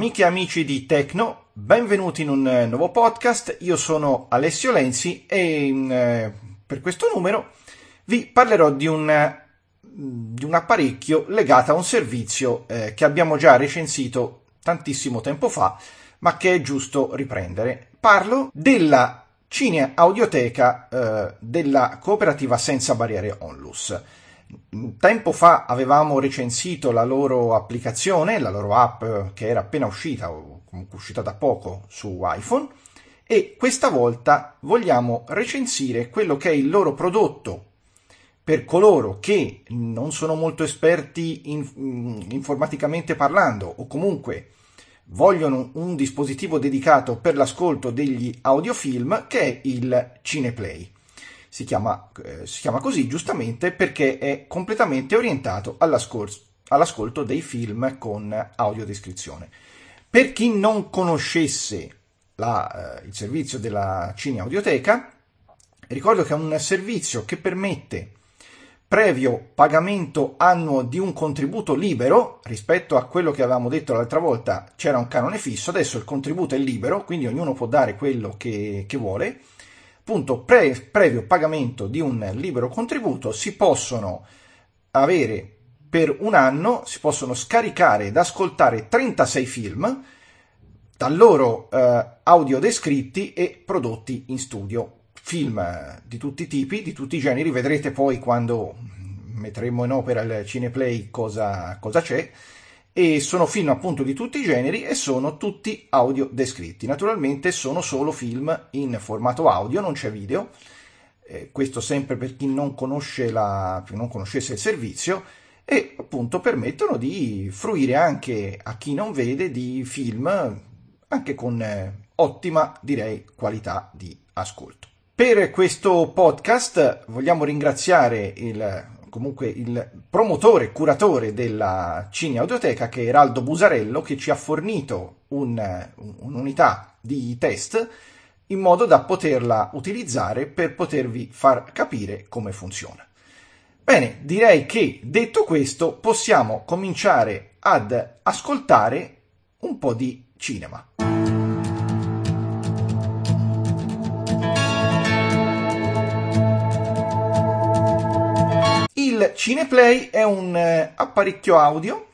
Amiche e amici di Tecno, benvenuti in un eh, nuovo podcast. Io sono Alessio Lenzi e eh, per questo numero vi parlerò di un, eh, di un apparecchio legato a un servizio eh, che abbiamo già recensito tantissimo tempo fa, ma che è giusto riprendere. Parlo della Cine Audioteca eh, della cooperativa Senza Barriere Onlus. Tempo fa avevamo recensito la loro applicazione, la loro app che era appena uscita o comunque uscita da poco su iPhone e questa volta vogliamo recensire quello che è il loro prodotto per coloro che non sono molto esperti in, in, informaticamente parlando o comunque vogliono un dispositivo dedicato per l'ascolto degli audiofilm che è il Cineplay si chiama, eh, si chiama così giustamente perché è completamente orientato all'ascolto, dei film con audiodescrizione. Per chi non conoscesse la, eh, il servizio della Cine Audioteca, ricordo che è un servizio che permette previo pagamento annuo di un contributo libero rispetto a quello che avevamo detto l'altra volta c'era un canone fisso adesso il contributo è libero quindi ognuno può dare quello che, che vuole appunto pre, previo pagamento di un libero contributo si possono avere per un anno, si possono scaricare ed ascoltare 36 film da loro eh, audio descritti e prodotti in studio. Film eh, di tutti i tipi, di tutti i generi, vedrete poi quando metteremo in opera il Cineplay cosa, cosa c'è e sono film appunto di tutti i generi e sono tutti audio descritti. Naturalmente sono solo film in formato audio, non c'è video. Eh, questo sempre per chi non, conosce la, non conoscesse il servizio e appunto permettono di fruire anche a chi non vede di film anche con eh, ottima direi qualità di ascolto. Per questo podcast vogliamo ringraziare il comunque il promotore, curatore della Cine Audioteca, che è Eraldo Busarello, che ci ha fornito un, un'unità di test in modo da poterla utilizzare per potervi far capire come funziona. Bene, direi che detto questo possiamo cominciare ad ascoltare un po' di cinema. Cineplay è un eh, apparecchio audio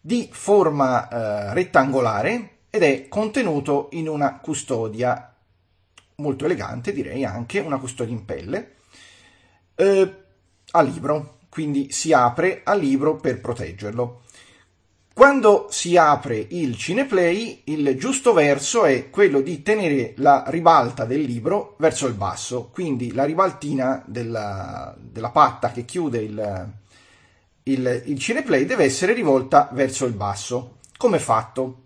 di forma eh, rettangolare ed è contenuto in una custodia molto elegante, direi anche una custodia in pelle, eh, a libro, quindi si apre a libro per proteggerlo. Quando si apre il Cineplay, il giusto verso è quello di tenere la ribalta del libro verso il basso, quindi la ribaltina della, della patta che chiude il, il, il Cineplay deve essere rivolta verso il basso. Come fatto?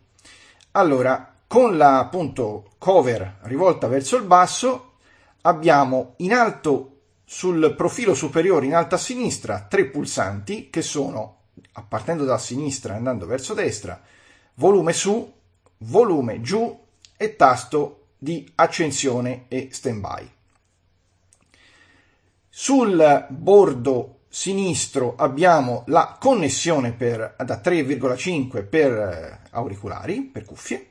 Allora, con la appunto cover rivolta verso il basso, abbiamo in alto sul profilo superiore in alto a sinistra tre pulsanti che sono partendo da sinistra e andando verso destra, volume su, volume giù e tasto di accensione e standby. Sul bordo sinistro abbiamo la connessione per, da 3,5 per eh, auricolari, per cuffie,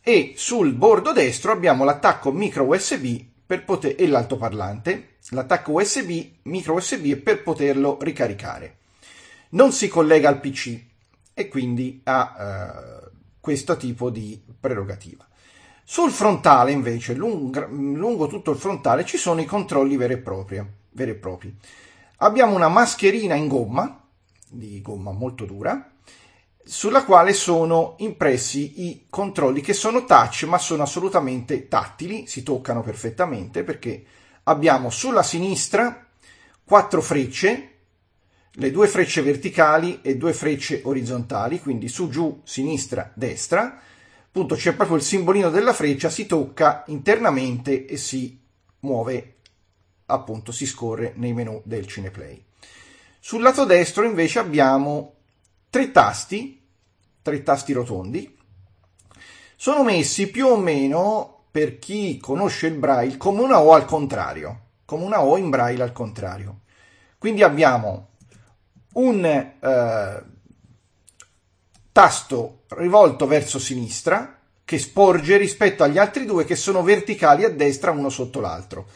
e sul bordo destro abbiamo l'attacco micro USB poter, e l'altoparlante, l'attacco USB, micro USB per poterlo ricaricare non si collega al PC e quindi ha eh, questo tipo di prerogativa. Sul frontale invece, lungo, lungo tutto il frontale, ci sono i controlli veri e, propri, veri e propri. Abbiamo una mascherina in gomma, di gomma molto dura, sulla quale sono impressi i controlli che sono touch ma sono assolutamente tattili, si toccano perfettamente perché abbiamo sulla sinistra quattro frecce le due frecce verticali e due frecce orizzontali, quindi su, giù, sinistra, destra. Appunto c'è proprio il simbolino della freccia, si tocca internamente e si muove, appunto si scorre nei menu del Cineplay. Sul lato destro invece abbiamo tre tasti, tre tasti rotondi. Sono messi più o meno, per chi conosce il braille, come una O al contrario, come una O in braille al contrario. Quindi abbiamo un, eh, tasto rivolto verso sinistra che sporge rispetto agli altri due che sono verticali a destra uno sotto l'altro.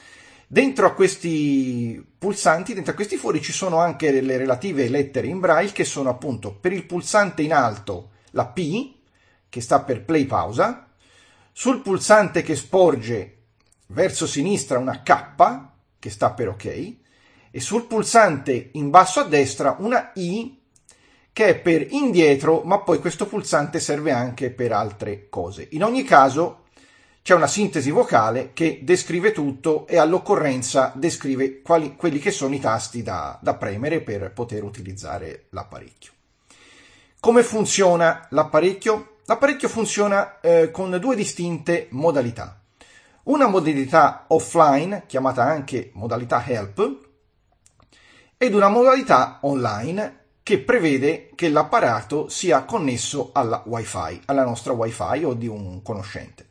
Dentro a questi pulsanti, dentro a questi fori ci sono anche le relative lettere in braille che sono appunto per il pulsante in alto la P che sta per play pausa, sul pulsante che sporge verso sinistra una K che sta per ok e sul pulsante in basso a destra una I che è per indietro, ma poi questo pulsante serve anche per altre cose. In ogni caso c'è una sintesi vocale che descrive tutto e all'occorrenza descrive quali, quelli che sono i tasti da, da premere per poter utilizzare l'apparecchio. Come funziona l'apparecchio? L'apparecchio funziona eh, con due distinte modalità. Una modalità offline, chiamata anche modalità help, ed una modalità online che prevede che l'apparato sia connesso alla wifi, alla nostra wifi o di un conoscente.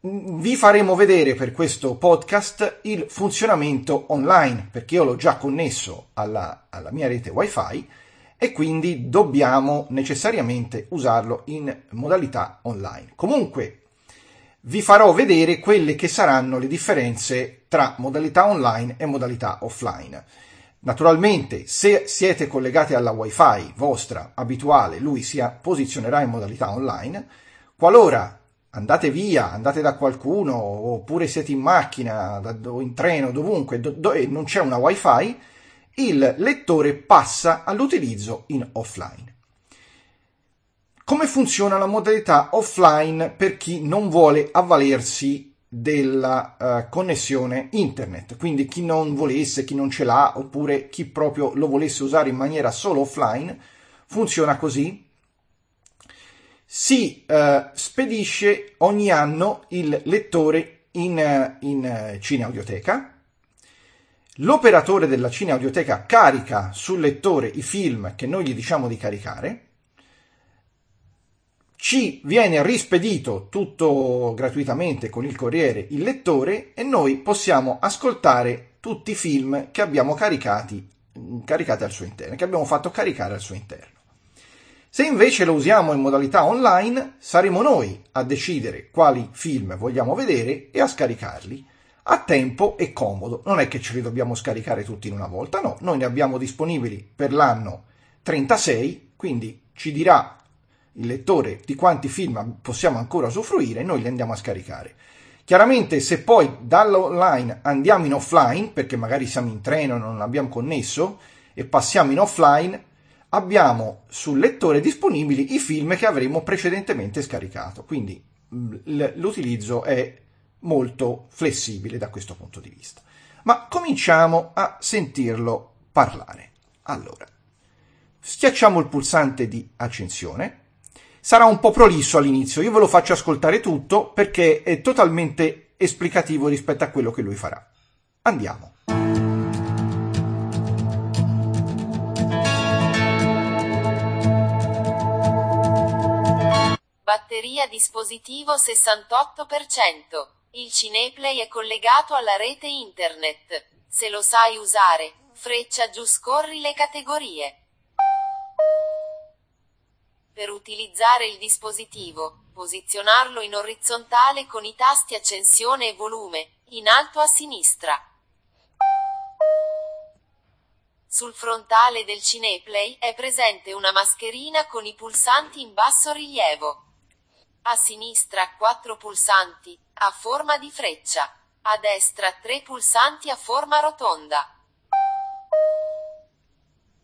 Vi faremo vedere per questo podcast il funzionamento online, perché io l'ho già connesso alla, alla mia rete wifi e quindi dobbiamo necessariamente usarlo in modalità online. Comunque vi farò vedere quelle che saranno le differenze tra modalità online e modalità offline. Naturalmente, se siete collegati alla wifi vostra abituale, lui si posizionerà in modalità online. Qualora andate via, andate da qualcuno, oppure siete in macchina o in treno, dovunque, e non c'è una wifi, il lettore passa all'utilizzo in offline. Come funziona la modalità offline per chi non vuole avvalersi della uh, connessione internet. Quindi chi non volesse, chi non ce l'ha, oppure chi proprio lo volesse usare in maniera solo offline, funziona così. Si uh, spedisce ogni anno il lettore in, uh, in cineaudioteca. L'operatore della cineaudioteca carica sul lettore i film che noi gli diciamo di caricare ci viene rispedito tutto gratuitamente con il corriere il lettore e noi possiamo ascoltare tutti i film che abbiamo caricati, caricati al suo interno, che abbiamo fatto caricare al suo interno. Se invece lo usiamo in modalità online, saremo noi a decidere quali film vogliamo vedere e a scaricarli a tempo e comodo. Non è che ce li dobbiamo scaricare tutti in una volta, no, noi ne abbiamo disponibili per l'anno 36, quindi ci dirà il lettore di quanti film possiamo ancora usufruire noi li andiamo a scaricare. Chiaramente se poi dall'online andiamo in offline, perché magari siamo in treno e non abbiamo connesso, e passiamo in offline, abbiamo sul lettore disponibili i film che avremmo precedentemente scaricato. Quindi mm, l'utilizzo è molto flessibile da questo punto di vista. Ma cominciamo a sentirlo parlare. Allora, schiacciamo il pulsante di accensione sarà un po' prolisso all'inizio, io ve lo faccio ascoltare tutto perché è totalmente esplicativo rispetto a quello che lui farà. Andiamo. Batteria dispositivo 68%. Il Cineplay è collegato alla rete internet. Se lo sai usare, freccia giù scorri le categorie. Per utilizzare il dispositivo, posizionarlo in orizzontale con i tasti accensione e volume, in alto a sinistra. Sul frontale del Cineplay è presente una mascherina con i pulsanti in basso rilievo. A sinistra quattro pulsanti, a forma di freccia. A destra tre pulsanti a forma rotonda.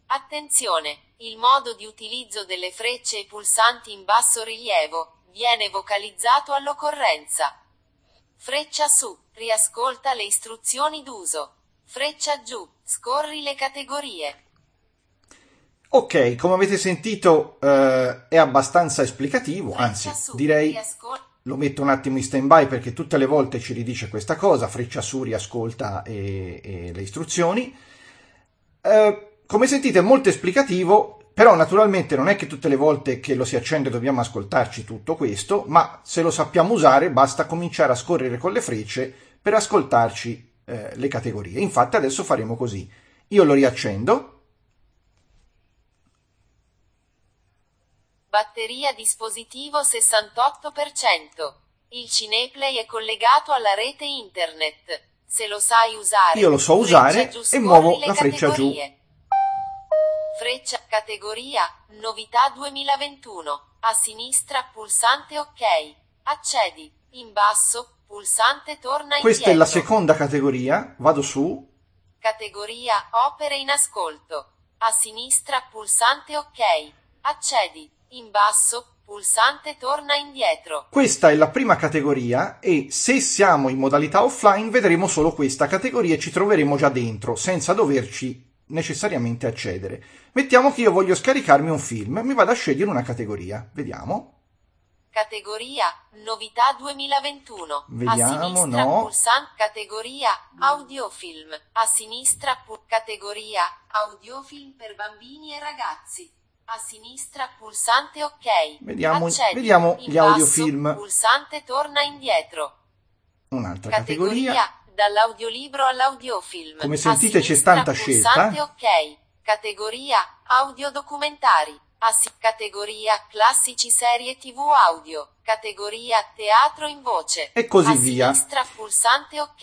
Attenzione! Il modo di utilizzo delle frecce e pulsanti in basso rilievo viene vocalizzato all'occorrenza. Freccia su, riascolta le istruzioni d'uso. Freccia giù, scorri le categorie. Ok, come avete sentito eh, è abbastanza esplicativo, anzi su, direi riascol- lo metto un attimo in stand by perché tutte le volte ci ridice questa cosa, freccia su, riascolta e, e le istruzioni. Eh, come sentite è molto esplicativo, però naturalmente non è che tutte le volte che lo si accende dobbiamo ascoltarci tutto questo, ma se lo sappiamo usare basta cominciare a scorrere con le frecce per ascoltarci eh, le categorie. Infatti adesso faremo così. Io lo riaccendo. Batteria dispositivo 68%. Il Cineplay è collegato alla rete internet. Se lo sai usare, Io lo so usare e muovo la freccia giù. Freccia, categoria, novità 2021. A sinistra, pulsante ok. Accedi. In basso, pulsante torna Questa è la indietro. seconda categoria, vado su, Categoria Opere in ascolto. A sinistra pulsante OK. Accedi. In basso pulsante torna indietro. Questa è la prima categoria e se siamo in modalità offline vedremo solo questa categoria e ci troveremo già dentro senza doverci necessariamente accedere. Mettiamo che io voglio scaricarmi un film, mi vado a scegliere una categoria. Vediamo. Categoria Novità 2021. Vediamo, a sinistra no. pulsante categoria Audiofilm. A sinistra pu- categoria Audiofilm per bambini e ragazzi. A sinistra pulsante OK. Vediamo- Accedi. vediamo In gli basso, audiofilm. Pulsante torna indietro. Un'altra Categoria, categoria. dall'audiolibro all'audiofilm. Come sentite c'è tanta scelta. pulsante ok. Categoria audiodocumentari. A si- categoria classici serie TV audio. Categoria teatro in voce. E così A via. sinistra pulsante ok.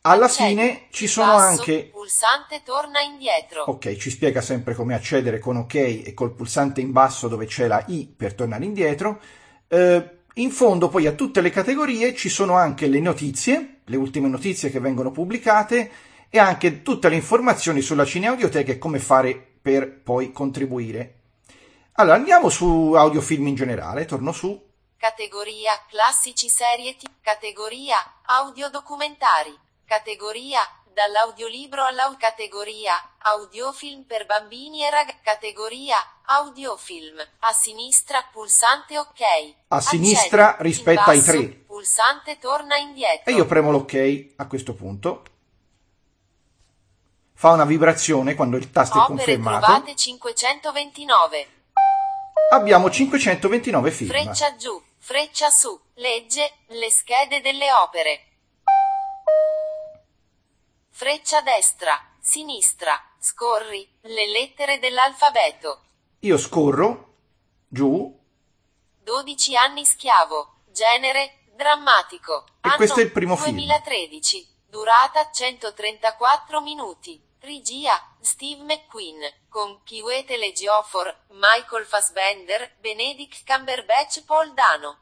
Alla Accedi. fine ci sono basso, anche pulsante torna indietro. Ok, ci spiega sempre come accedere con OK e col pulsante in basso dove c'è la I per tornare indietro. Eh, in fondo poi a tutte le categorie ci sono anche le notizie, le ultime notizie che vengono pubblicate e anche tutte le informazioni sulla Cineaudioteca e come fare per poi contribuire. Allora andiamo su audiofilm in generale, torno su. Categoria classici serie TV. Categoria audiodocumentari. Categoria dall'audiolibro alla categoria audiofilm per bambini e ragazzi. Categoria audiofilm. A sinistra pulsante ok. A Accedi. sinistra In rispetto ai basso, tre. Pulsante torna indietro. E io premo l'ok a questo punto. Fa una vibrazione quando il tasto è Opere confermato. trovate 529. Abbiamo 529 film. Freccia giù, freccia su. Legge le schede delle opere. Freccia destra, sinistra. Scorri le lettere dell'alfabeto. Io scorro giù 12 anni schiavo. Genere drammatico. E questo è il primo film. 2013. Durata 134 minuti. Regia Steve McQueen. Con Chiwetel Ejiofor, Michael Fassbender, Benedict Cumberbatch, Paul Dano.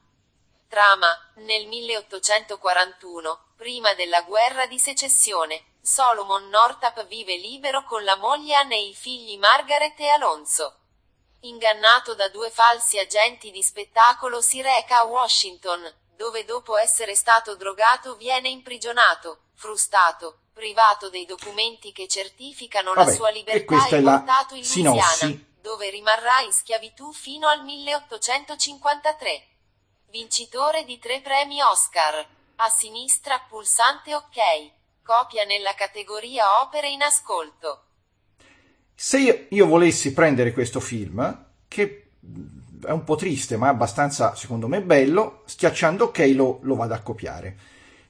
Trama, nel 1841, prima della guerra di secessione, Solomon Northup vive libero con la moglie Anne e i figli Margaret e Alonso. Ingannato da due falsi agenti di spettacolo si reca a Washington, dove dopo essere stato drogato viene imprigionato, frustato, privato dei documenti che certificano la Vabbè, sua e libertà questa e è la portato in Louisiana, sinossi. dove rimarrà in schiavitù fino al 1853. Vincitore di tre premi Oscar. A sinistra pulsante OK. Copia nella categoria opere in ascolto. Se io, io volessi prendere questo film, che è un po' triste ma è abbastanza secondo me bello, schiacciando ok lo, lo vado a copiare.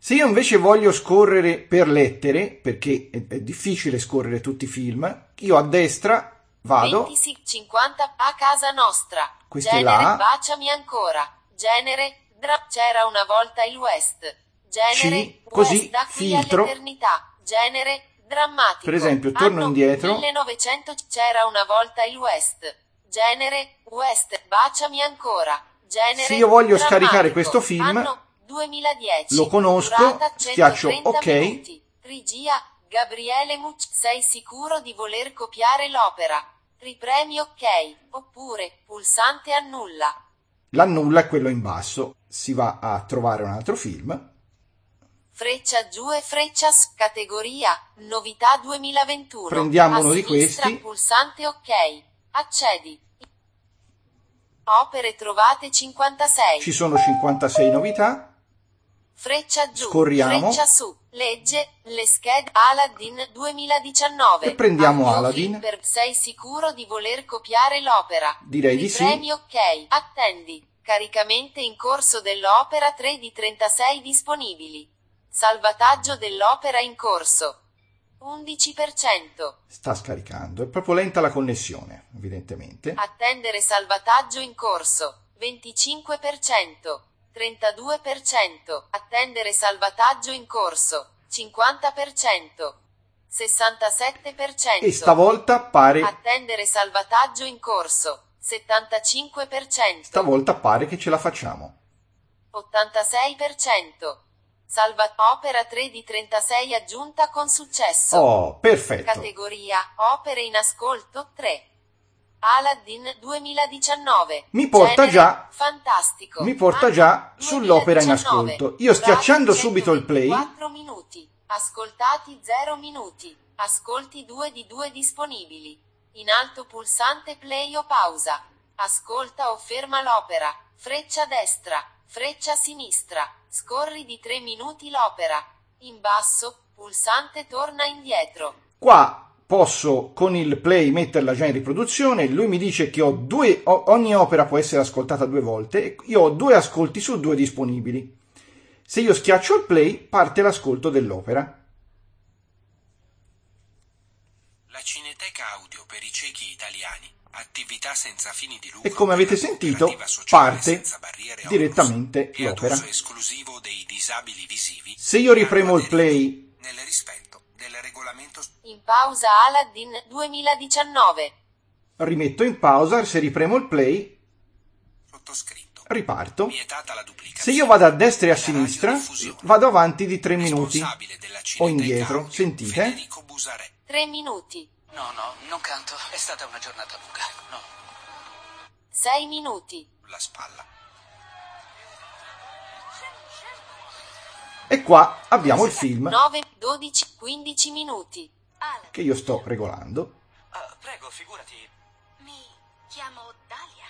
Se io invece voglio scorrere per lettere, perché è, è difficile scorrere tutti i film, io a destra vado, 26 50 a casa nostra. Questo è Genere là. baciami ancora. Genere dra- c'era una volta il West. Genere C, così, West da qui filtro. all'eternità. Genere drammatico. Per esempio, torno Anno indietro. 1900 c'era una volta il West. Genere West baciami ancora. Genere Se io voglio drammatico. scaricare questo film, Anno 2010. lo conosco, schiaccio 130 OK. minuti. Regia Gabriele Mucci. Sei sicuro di voler copiare l'opera? Ripremi OK. Oppure pulsante annulla. l'annulla è quello in basso, si va a trovare un altro film, Freccia giù e freccia su. Categoria Novità 2021. Prendiamo A uno di questi. Pulsante OK. Accedi. Opere trovate 56. ci sono 56 novità, Freccia giù, Scorriamo. freccia su, legge, le schede Aladdin 2019. E prendiamo Audiofilm Aladdin. Per sei sicuro di voler copiare l'opera? Direi di sì. Ripremi ok, attendi. Caricamente in corso dell'opera 3 di 36 disponibili. Salvataggio dell'opera in corso. 11%. Sta scaricando, è proprio lenta la connessione, evidentemente. Attendere salvataggio in corso. 25%. 32%. Attendere salvataggio in corso. 50%. 67%. E stavolta pare, Attendere salvataggio in corso. 75%. stavolta pare che ce la facciamo. 86%. Salva opera 3 di 36 aggiunta con successo. Oh, perfetto. Categoria Opere in ascolto 3. Aladdin 2019. Mi porta Genere, già- Fantastico. mi porta Anno già sull'opera in 2019. ascolto. Io schiacciando subito il play- 124 minuti. Ascoltati 0 minuti. Ascolti 2 di 2 disponibili. In alto pulsante play o pausa. Ascolta o ferma l'opera. Freccia destra. Freccia sinistra. Scorri di 3 minuti l'opera. In basso, pulsante torna indietro. Qua posso con il play metterla già in riproduzione, lui mi dice che ho due, ogni opera può essere ascoltata due volte, io ho due ascolti su due disponibili. Se io schiaccio il play, parte l'ascolto dell'opera. La Cineteca Audio per i ciechi italiani, attività senza fini di lucro E come avete sentito, parte direttamente l'opera. uso esclusivo dei disabili visivi. Se io ripremo il play, nel rispetto del regolamento In pausa Aladdin 2019. rimetto in pausa, se ripremo il play, sottoscritto. riparto. Se io vado a destra e a sinistra, vado avanti di tre minuti. Responsabile della O indietro, Audio, sentite? Federico Busarè. 3 minuti. No, no, non canto. È stata una giornata lunga. No. 6 minuti. La spalla. E qua abbiamo il film 9, 12, 15 minuti. Che io sto regolando. Ah, prego, figurati. Mi chiamo Dalia.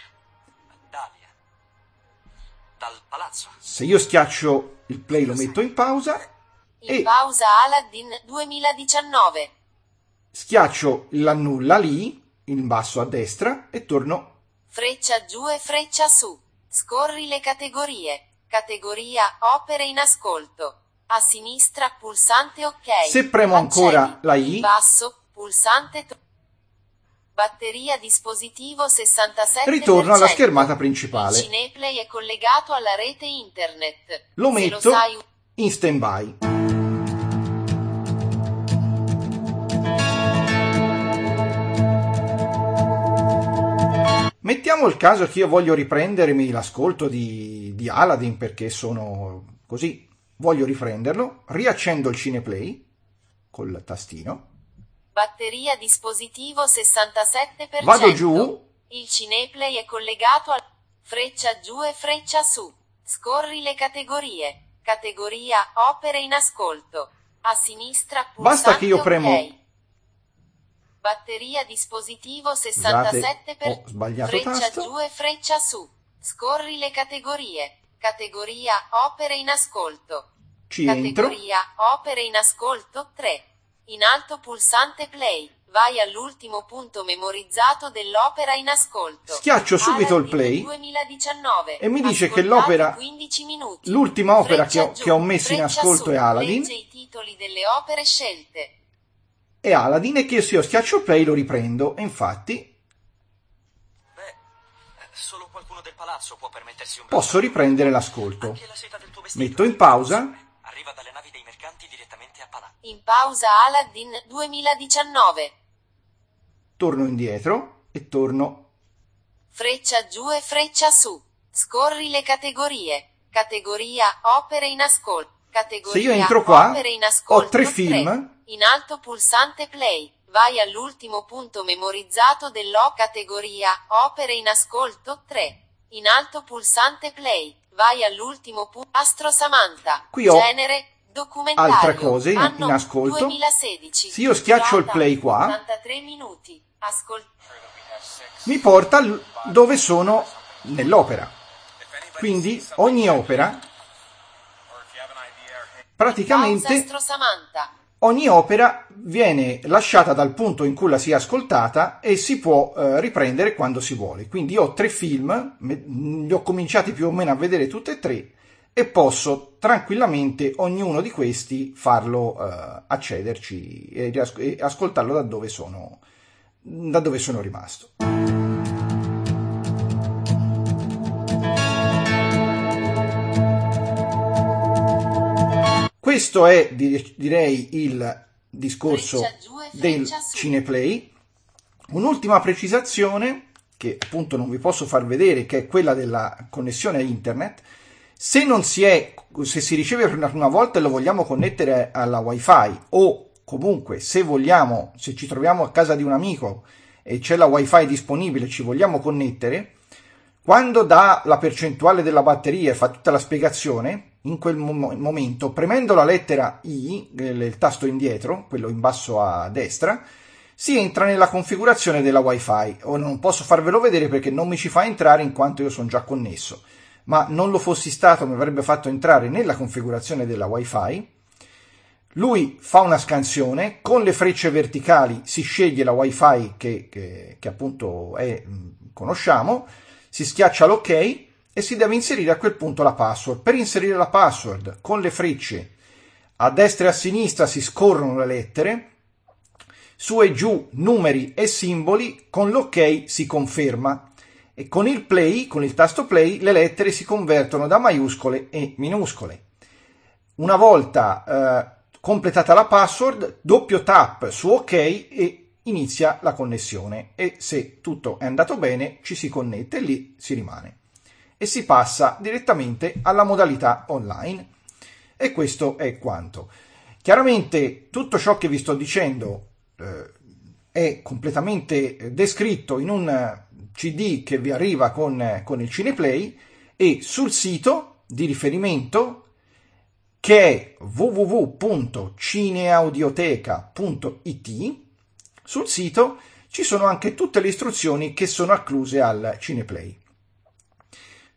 Dalia. Dal palazzo. Se io schiaccio il play lo metto in pausa In e pausa Aladdin 2019. schiaccio l'annulla lì, in basso a destra, e torno. Freccia giù e freccia su. Scorri le categorie. Categoria Opere in ascolto. A sinistra pulsante OK. Se premo ancora la I- basso pulsante to- Batteria dispositivo 67%. Ritorno alla schermata principale. Il Cineplay è collegato alla rete internet. Lo Se metto sai in stand by. Mettiamo il caso che io voglio riprendermi l'ascolto di, di Aladdin perché sono così, voglio riprenderlo, riaccendo il Cineplay col tastino, Batteria dispositivo 67%. Vado giù. Il Cineplay è collegato al freccia giù e freccia su. Scorri le categorie. Categoria Opere in ascolto. A sinistra Basta che io premo- OK. Batteria dispositivo 67%. ho sbagliato freccia tasto. giù e freccia su. Scorri le categorie. Categoria Opere in ascolto. ci entro, Categoria Opere in ascolto 3. In alto pulsante play. Vai all'ultimo punto memorizzato dell'opera in ascolto. Schiaccio subito il Aladdin play 2019. e mi dice che Ascoltati l'opera- 15 minuti. l'ultima opera che ho- giù, che ho messo in ascolto su. è Aladdin. Legge i titoli delle opere scelte. e Aladdin e che se io schiaccio il play lo riprendo. E infatti Beh, solo qualcuno del palazzo può permettersi un posso riprendere l'ascolto. Metto in pausa, Arriva dalle navi dei mercanti direttamente a palazzo. In pausa Aladdin 2019. torno indietro e torno. Freccia giù e freccia su. Scorri le categorie. Categoria Opere in ascolto. Categoria Se io entro qua, Opere in ascolto ho tre tre. film. In alto pulsante play. Vai all'ultimo punto memorizzato dell'O categoria Opere in ascolto 3. In alto pulsante play. Vai all'ultimo punto Astro Samantha. Qui ho Genere documentario. altre cose in- in ascolto. 2016. Se io schiaccio il play qua, 83 minuti. Ascol- mi porta l- dove sono nell'opera. Quindi ogni opera, praticamente. Ogni opera viene lasciata dal punto in cui la si è ascoltata e si può eh, riprendere quando si vuole. Quindi ho tre film, me- li ho cominciati più o meno a vedere tutti e tre e posso tranquillamente ognuno di questi farlo uh, accederci e, e, ascoltarlo da dove sono, da dove sono rimasto. Questo è direi il discorso del Cineplay. Un'ultima precisazione che appunto non vi posso far vedere, che è quella della connessione a internet. Se non si è, se si riceve per una prima volta e lo vogliamo connettere alla wifi o comunque se vogliamo, se ci troviamo a casa di un amico e c'è la wifi disponibile, ci vogliamo connettere, quando dà la percentuale della batteria e fa tutta la spiegazione, in quel momento, premendo la lettera I, il tasto indietro, quello in basso a destra, si entra nella configurazione della wifi. Ora non posso farvelo vedere perché non mi ci fa entrare in quanto io sono già connesso ma non lo fossi stato mi avrebbe fatto entrare nella configurazione della wifi. Lui fa una scansione, con le frecce verticali si sceglie la wifi che, che, che appunto è, conosciamo, si schiaccia l'ok e si deve inserire a quel punto la password. Per inserire la password con le frecce a destra e a sinistra si scorrono le lettere, su e giù numeri e simboli, con l'ok si conferma e con il play, con il tasto play, le lettere si convertono da maiuscole e minuscole. Una volta eh, completata la password, doppio tap su OK e inizia la connessione e se tutto è andato bene ci si connette e lì si rimane e si passa direttamente alla modalità online e questo è quanto. Chiaramente tutto ciò che vi sto dicendo eh, è completamente descritto in un CD che vi arriva con, con il Cineplay e sul sito di riferimento che è www.cineaudioteca.it sul sito ci sono anche tutte le istruzioni che sono accluse al Cineplay.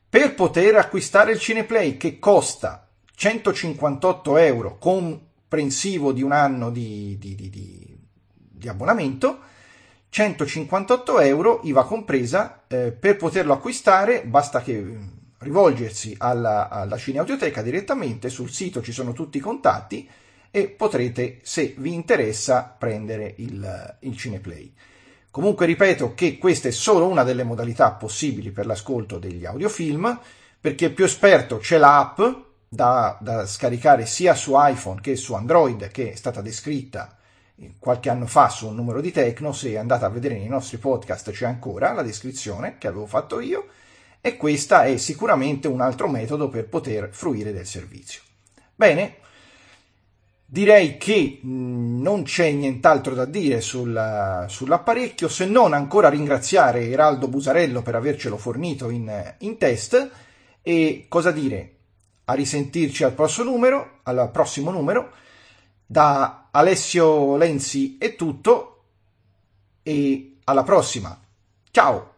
Per poter acquistare il Cineplay che costa 158 euro comprensivo di un anno di, di, di, di abbonamento, 158 euro, IVA compresa, eh, per poterlo acquistare basta che mm, rivolgersi alla, alla Cineaudioteca direttamente, sul sito ci sono tutti i contatti e potrete, se vi interessa, prendere il, il Cineplay. Comunque ripeto che questa è solo una delle modalità possibili per l'ascolto degli audiofilm, perché più esperto c'è l'app da, da scaricare sia su iPhone che su Android, che è stata descritta qualche anno fa su un numero di Tecno, se andate a vedere nei nostri podcast c'è ancora la descrizione che avevo fatto io e questo è sicuramente un altro metodo per poter fruire del servizio. Bene, direi che non c'è nient'altro da dire sul, sull'apparecchio se non ancora ringraziare Eraldo Busarello per avercelo fornito in, in test e cosa dire? A risentirci al prossimo numero, al prossimo numero da Alessio Lenzi è tutto e alla prossima. Ciao!